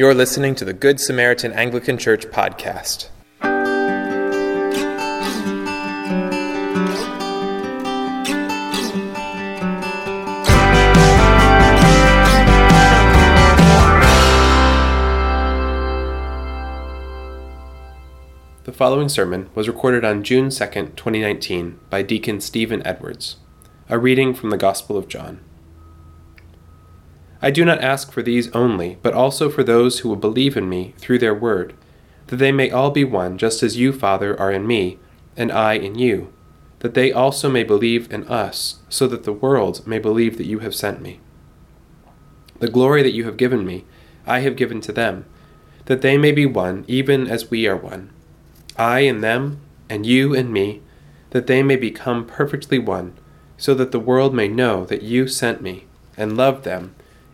You're listening to the Good Samaritan Anglican Church podcast. The following sermon was recorded on June 2nd, 2019, by Deacon Stephen Edwards. A reading from the Gospel of John. I do not ask for these only, but also for those who will believe in me through their word, that they may all be one, just as you, Father, are in me, and I in you, that they also may believe in us, so that the world may believe that you have sent me. The glory that you have given me, I have given to them, that they may be one, even as we are one. I in them, and you in me, that they may become perfectly one, so that the world may know that you sent me, and loved them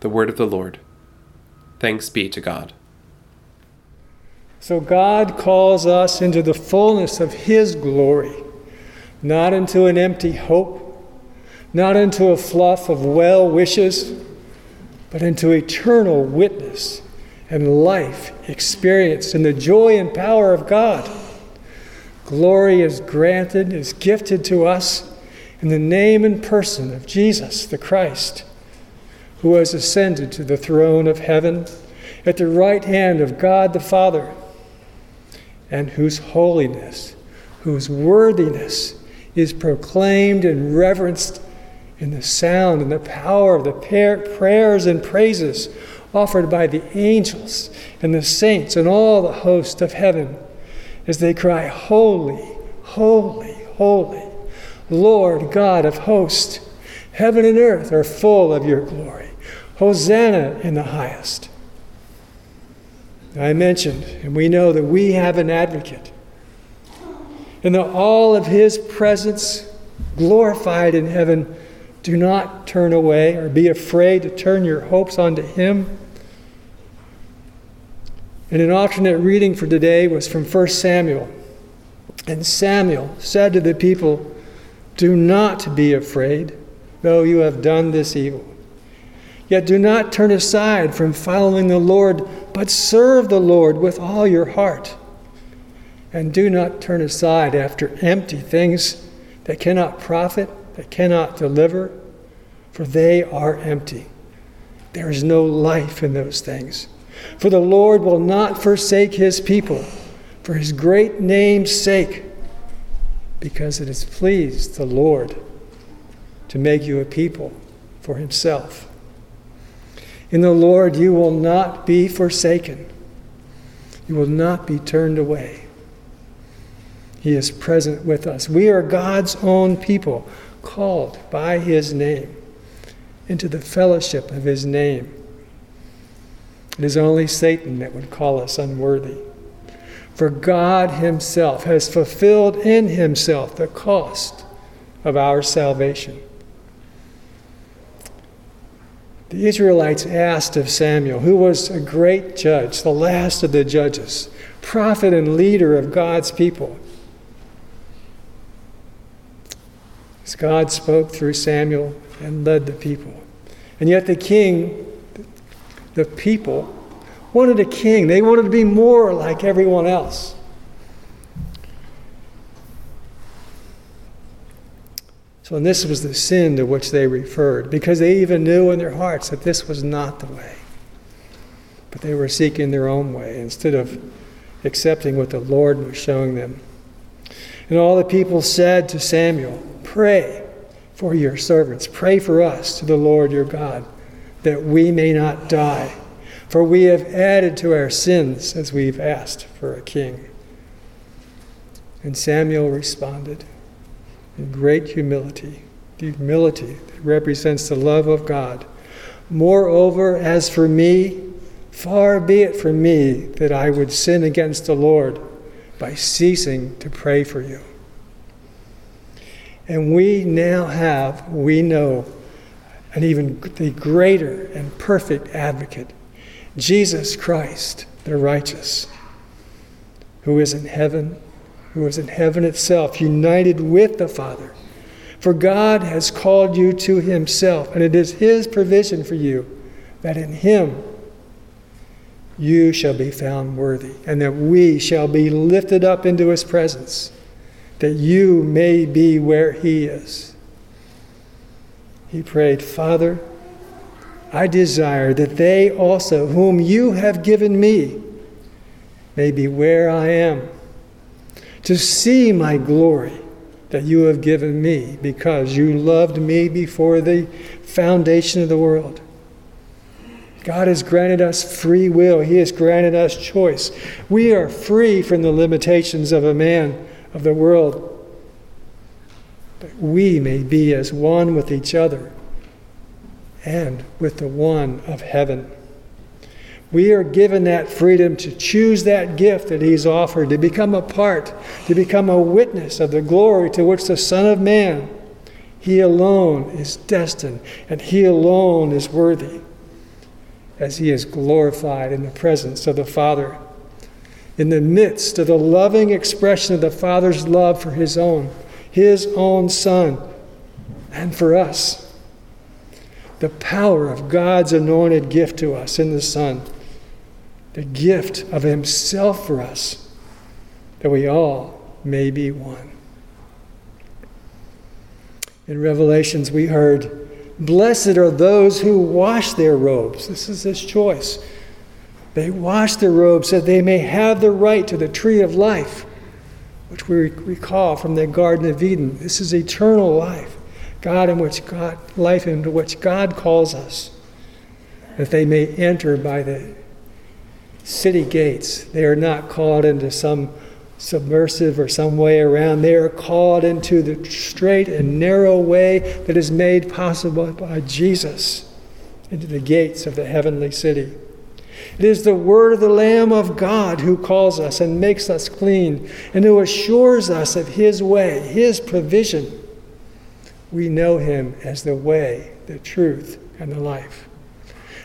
The word of the Lord. Thanks be to God. So God calls us into the fullness of His glory, not into an empty hope, not into a fluff of well wishes, but into eternal witness and life experienced in the joy and power of God. Glory is granted, is gifted to us in the name and person of Jesus the Christ who has ascended to the throne of heaven at the right hand of God the Father, and whose holiness, whose worthiness is proclaimed and reverenced in the sound and the power of the prayers and praises offered by the angels and the saints and all the host of heaven as they cry, Holy, holy, holy, Lord God of hosts. Heaven and earth are full of your glory. Hosanna in the highest. I mentioned, and we know that we have an advocate. And that all of his presence glorified in heaven, do not turn away or be afraid to turn your hopes onto him. And an alternate reading for today was from 1 Samuel. And Samuel said to the people, Do not be afraid, though you have done this evil. Yet do not turn aside from following the Lord, but serve the Lord with all your heart. And do not turn aside after empty things that cannot profit, that cannot deliver, for they are empty. There is no life in those things. For the Lord will not forsake his people for his great name's sake, because it has pleased the Lord to make you a people for himself. In the Lord, you will not be forsaken. You will not be turned away. He is present with us. We are God's own people, called by His name into the fellowship of His name. It is only Satan that would call us unworthy. For God Himself has fulfilled in Himself the cost of our salvation. The Israelites asked of Samuel, who was a great judge, the last of the judges, prophet and leader of God's people. As God spoke through Samuel and led the people. And yet the king, the people, wanted a king. They wanted to be more like everyone else. So, and this was the sin to which they referred, because they even knew in their hearts that this was not the way. But they were seeking their own way instead of accepting what the Lord was showing them. And all the people said to Samuel, Pray for your servants, pray for us to the Lord your God, that we may not die. For we have added to our sins as we've asked for a king. And Samuel responded, in great humility, humility that represents the love of God. Moreover, as for me, Far be it from me that I would sin against the Lord by ceasing to pray for you. And we now have, we know, an even the greater and perfect advocate, Jesus Christ, the righteous, who is in heaven, who is in heaven itself, united with the Father. For God has called you to himself, and it is his provision for you that in him you shall be found worthy, and that we shall be lifted up into his presence, that you may be where he is. He prayed, Father, I desire that they also, whom you have given me, may be where I am, to see my glory that you have given me, because you loved me before the foundation of the world. God has granted us free will. He has granted us choice. We are free from the limitations of a man of the world. But we may be as one with each other and with the one of heaven. We are given that freedom to choose that gift that He's offered, to become a part, to become a witness of the glory to which the Son of Man, He alone is destined, and He alone is worthy as he is glorified in the presence of the Father. In the midst of the loving expression of the Father's love for his own, his own Son, and for us. The power of God's anointed gift to us in the Son, the gift of Himself for us, that we all may be one. In Revelations, we heard Blessed are those who wash their robes. This is his choice. They wash their robes that they may have the right to the tree of life, which we recall from the Garden of Eden. This is eternal life, God in which God, life into which God calls us, that they may enter by the city gates. They are not called into some submersive or some way around. They are called into the straight and narrow way that is made possible by Jesus into the gates of the heavenly city. It is the word of the Lamb of God who calls us and makes us clean and who assures us of his way, his provision. We know him as the way, the truth, and the life.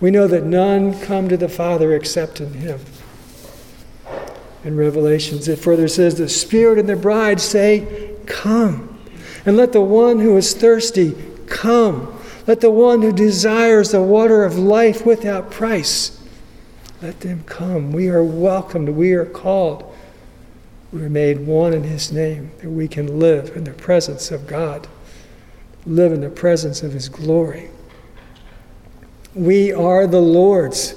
We know that none come to the Father except in him in Revelations. It further says, The Spirit and the bride say, Come. And let the one who is thirsty come. Let the one who desires the water of life without price, let them come. We are welcomed. We are called. We are made one in His name that we can live in the presence of God, live in the presence of His glory. We are the Lord's.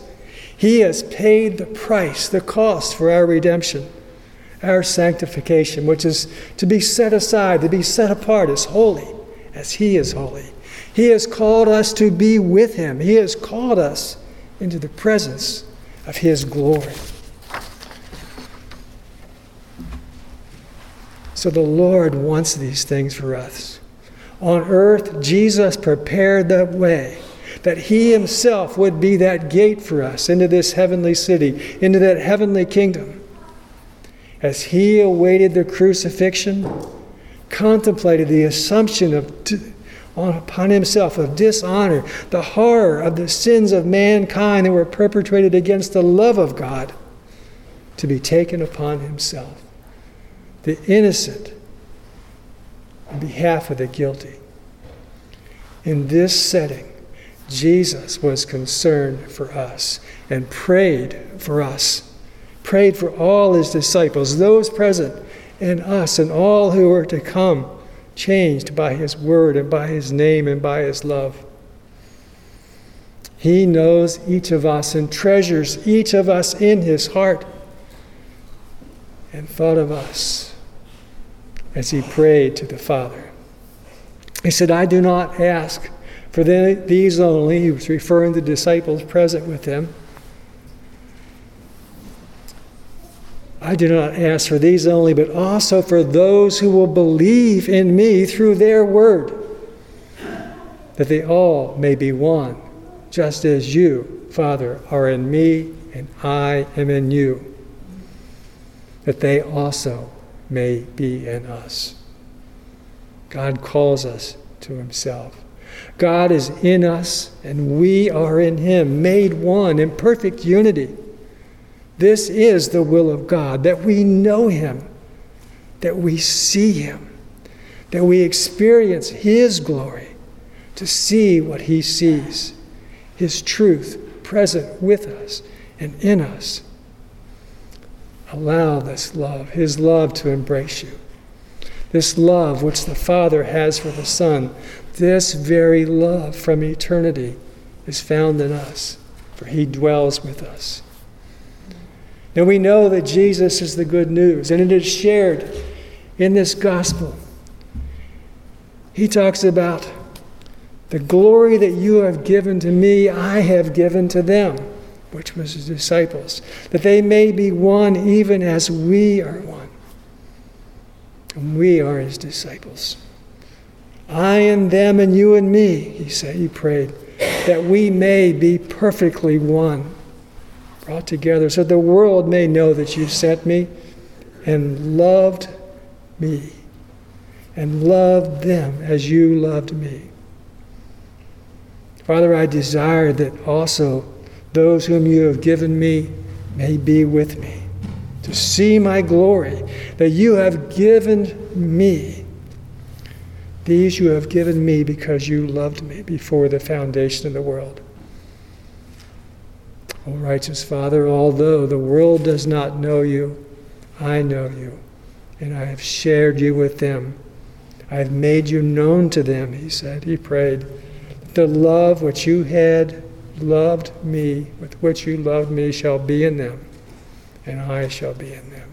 He has paid the price, the cost for our redemption, our sanctification, which is to be set aside, to be set apart as holy, as He is holy. He has called us to be with Him. He has called us into the presence of His glory. So the Lord wants these things for us. On earth, Jesus prepared the way that He Himself would be that gate for us into this heavenly city, into that heavenly kingdom. As He awaited the crucifixion, contemplated the assumption of upon himself of dishonor, the horror of the sins of mankind that were perpetrated against the love of God, to be taken upon himself, the innocent on behalf of the guilty. In this setting, Jesus was concerned for us and prayed for us, prayed for all his disciples, those present, and us, and all who were to come, changed by his word and by his name and by his love. He knows each of us and treasures each of us in his heart and thought of us as he prayed to the Father. He said, I do not ask for these only, he was referring to disciples present with him. I do not ask for these only, but also for those who will believe in me through their word, that they all may be one, just as you, Father, are in me and I am in you, that they also may be in us. God calls us to himself. God is in us and we are in him, made one in perfect unity. This is the will of God, that we know him, that we see him, that we experience his glory, to see what he sees, his truth present with us and in us. Allow this love, his love, to embrace you. This love which the Father has for the Son, this very love from eternity is found in us, for he dwells with us. Now we know that Jesus is the good news, and it is shared in this gospel. He talks about the glory that you have given to me, I have given to them, which was his disciples, that they may be one even as we are one. And we are his disciples. I and them and you and me, he said, he prayed, that we may be perfectly one brought together so the world may know that you sent me and loved me and loved them as you loved me. Father, I desire that also those whom you have given me may be with me, to see my glory that you have given me. These you have given me because you loved me before the foundation of the world. O righteous Father, although the world does not know you, I know you, and I have shared you with them. I have made you known to them, he said. He prayed. The love which you had loved me, with which you loved me, shall be in them, and I shall be in them.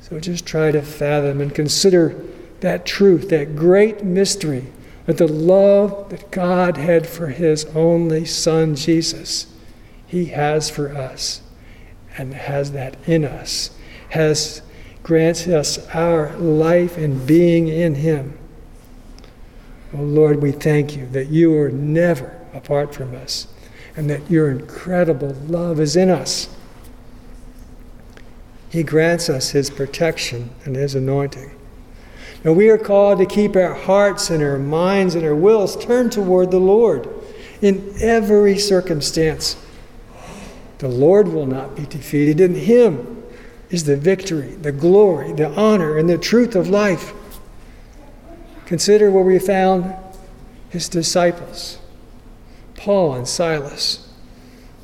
So just try to fathom and consider that truth, that great mystery, that the love that God had for his only Son, Jesus he has for us and has that in us, has grants us our life and being in Him. Oh Lord, we thank you that you are never apart from us and that your incredible love is in us. He grants us His protection and His anointing. And we are called to keep our hearts and our minds and our wills turned toward the Lord in every circumstance. The Lord will not be defeated. In Him is the victory, the glory, the honor, and the truth of life. Consider where we found His disciples, Paul and Silas,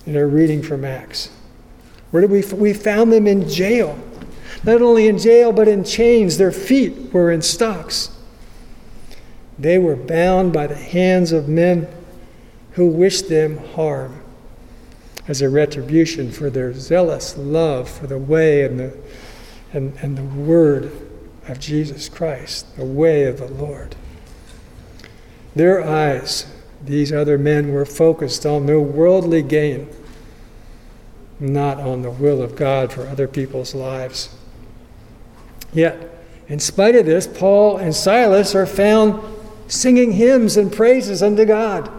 in our reading from Acts. Where did we, we found them in jail? Not only in jail, but in chains. Their feet were in stocks. They were bound by the hands of men who wished them harm as a retribution for their zealous love for the way and the, and, and the word of Jesus Christ, the way of the Lord. Their eyes, these other men, were focused on their worldly gain, not on the will of God for other people's lives. Yet, in spite of this, Paul and Silas are found singing hymns and praises unto God.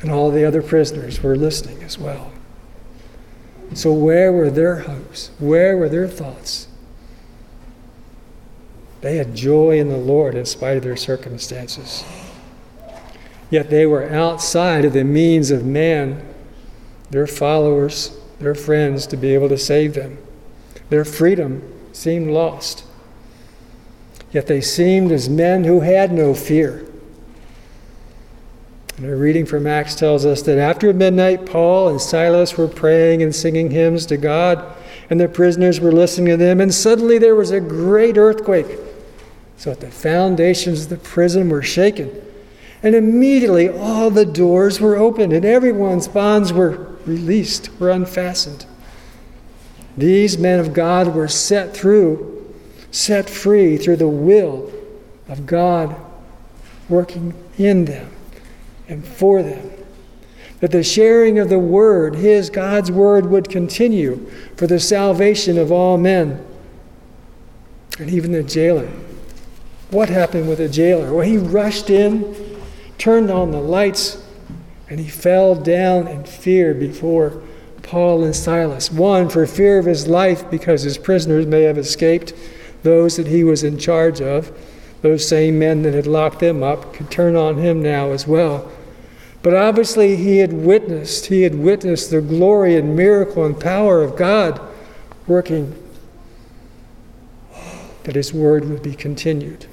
And all the other prisoners were listening as well. So, where were their hopes? Where were their thoughts? They had joy in the Lord in spite of their circumstances. Yet they were outside of the means of man, their followers, their friends, to be able to save them. Their freedom seemed lost. Yet they seemed as men who had no fear. And our reading from Acts tells us that after midnight, Paul and Silas were praying and singing hymns to God, and the prisoners were listening to them, and suddenly there was a great earthquake, so that the foundations of the prison were shaken. And immediately all the doors were opened, and everyone's bonds were released, were unfastened. These men of God were set through, set free through the will of God working in them and for them. That the sharing of the word, his God's word, would continue for the salvation of all men. And even the jailer. What happened with the jailer? Well, he rushed in, turned on the lights, and he fell down in fear before Paul and Silas. One, for fear of his life, because his prisoners may have escaped, those that he was in charge of. Those same men that had locked them up could turn on him now as well. But obviously, he had witnessed, he had witnessed the glory and miracle and power of God working, that his word would be continued.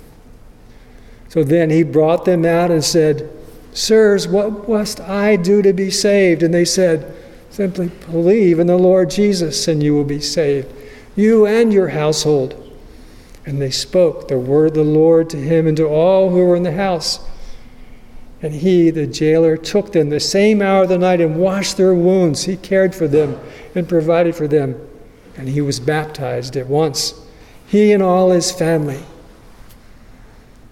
So then he brought them out and said, Sirs, what must I do to be saved? And they said, Simply believe in the Lord Jesus, and you will be saved, you and your household. And they spoke the word of the Lord to him and to all who were in the house. And he, the jailer, took them the same hour of the night and washed their wounds. He cared for them and provided for them. And he was baptized at once, he and all his family.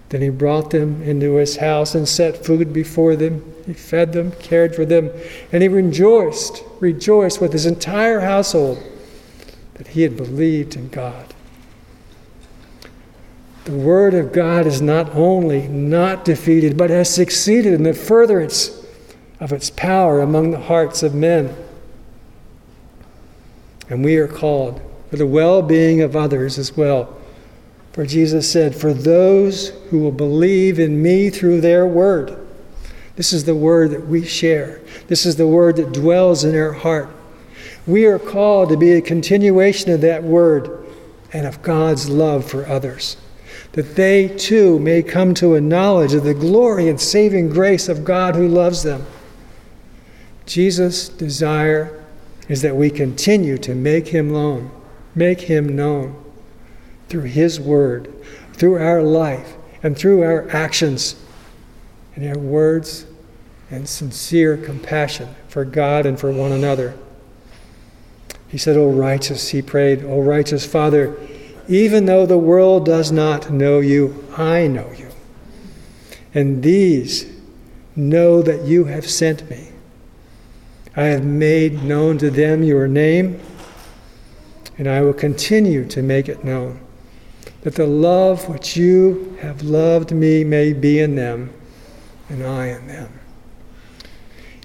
Then he brought them into his house and set food before them. He fed them, cared for them, and he rejoiced, rejoiced with his entire household that he had believed in God. The Word of God is not only not defeated, but has succeeded in the furtherance of its power among the hearts of men. And we are called for the well being of others as well. For Jesus said, For those who will believe in me through their word. This is the word that we share. This is the word that dwells in our heart. We are called to be a continuation of that word and of God's love for others that they too may come to a knowledge of the glory and saving grace of God who loves them. Jesus' desire is that we continue to make him known, make him known through his word, through our life, and through our actions, and our words and sincere compassion for God and for one another. He said, O righteous, he prayed, O righteous Father, even though the world does not know you, I know you. And these know that you have sent me. I have made known to them your name, and I will continue to make it known, that the love which you have loved me may be in them, and I in them.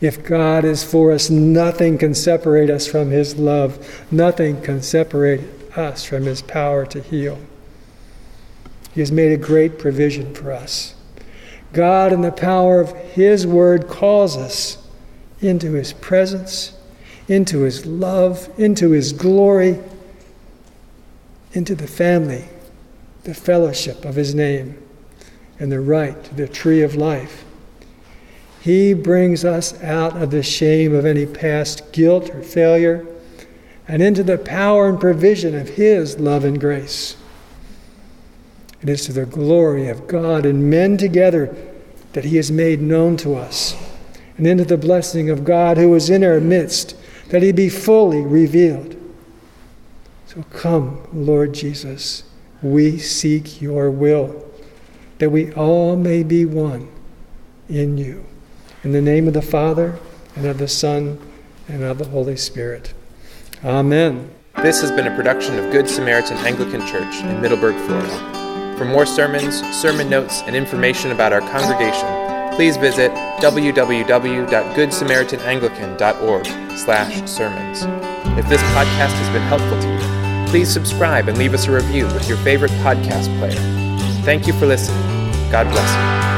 If God is for us, nothing can separate us from his love. Nothing can separate us from his power to heal. He has made a great provision for us. God, in the power of his word, calls us into his presence, into his love, into his glory, into the family, the fellowship of his name, and the right to the tree of life. He brings us out of the shame of any past guilt or failure and into the power and provision of His love and grace. It is to the glory of God and men together that He is made known to us, and into the blessing of God who is in our midst, that He be fully revealed. So come, Lord Jesus, we seek your will, that we all may be one in you. In the name of the Father, and of the Son, and of the Holy Spirit. Amen. This has been a production of Good Samaritan Anglican Church in Middleburg, Florida. For more sermons, sermon notes, and information about our congregation, please visit www.goodsamaritananglican.org/sermons. If this podcast has been helpful to you, please subscribe and leave us a review with your favorite podcast player. Thank you for listening. God bless you.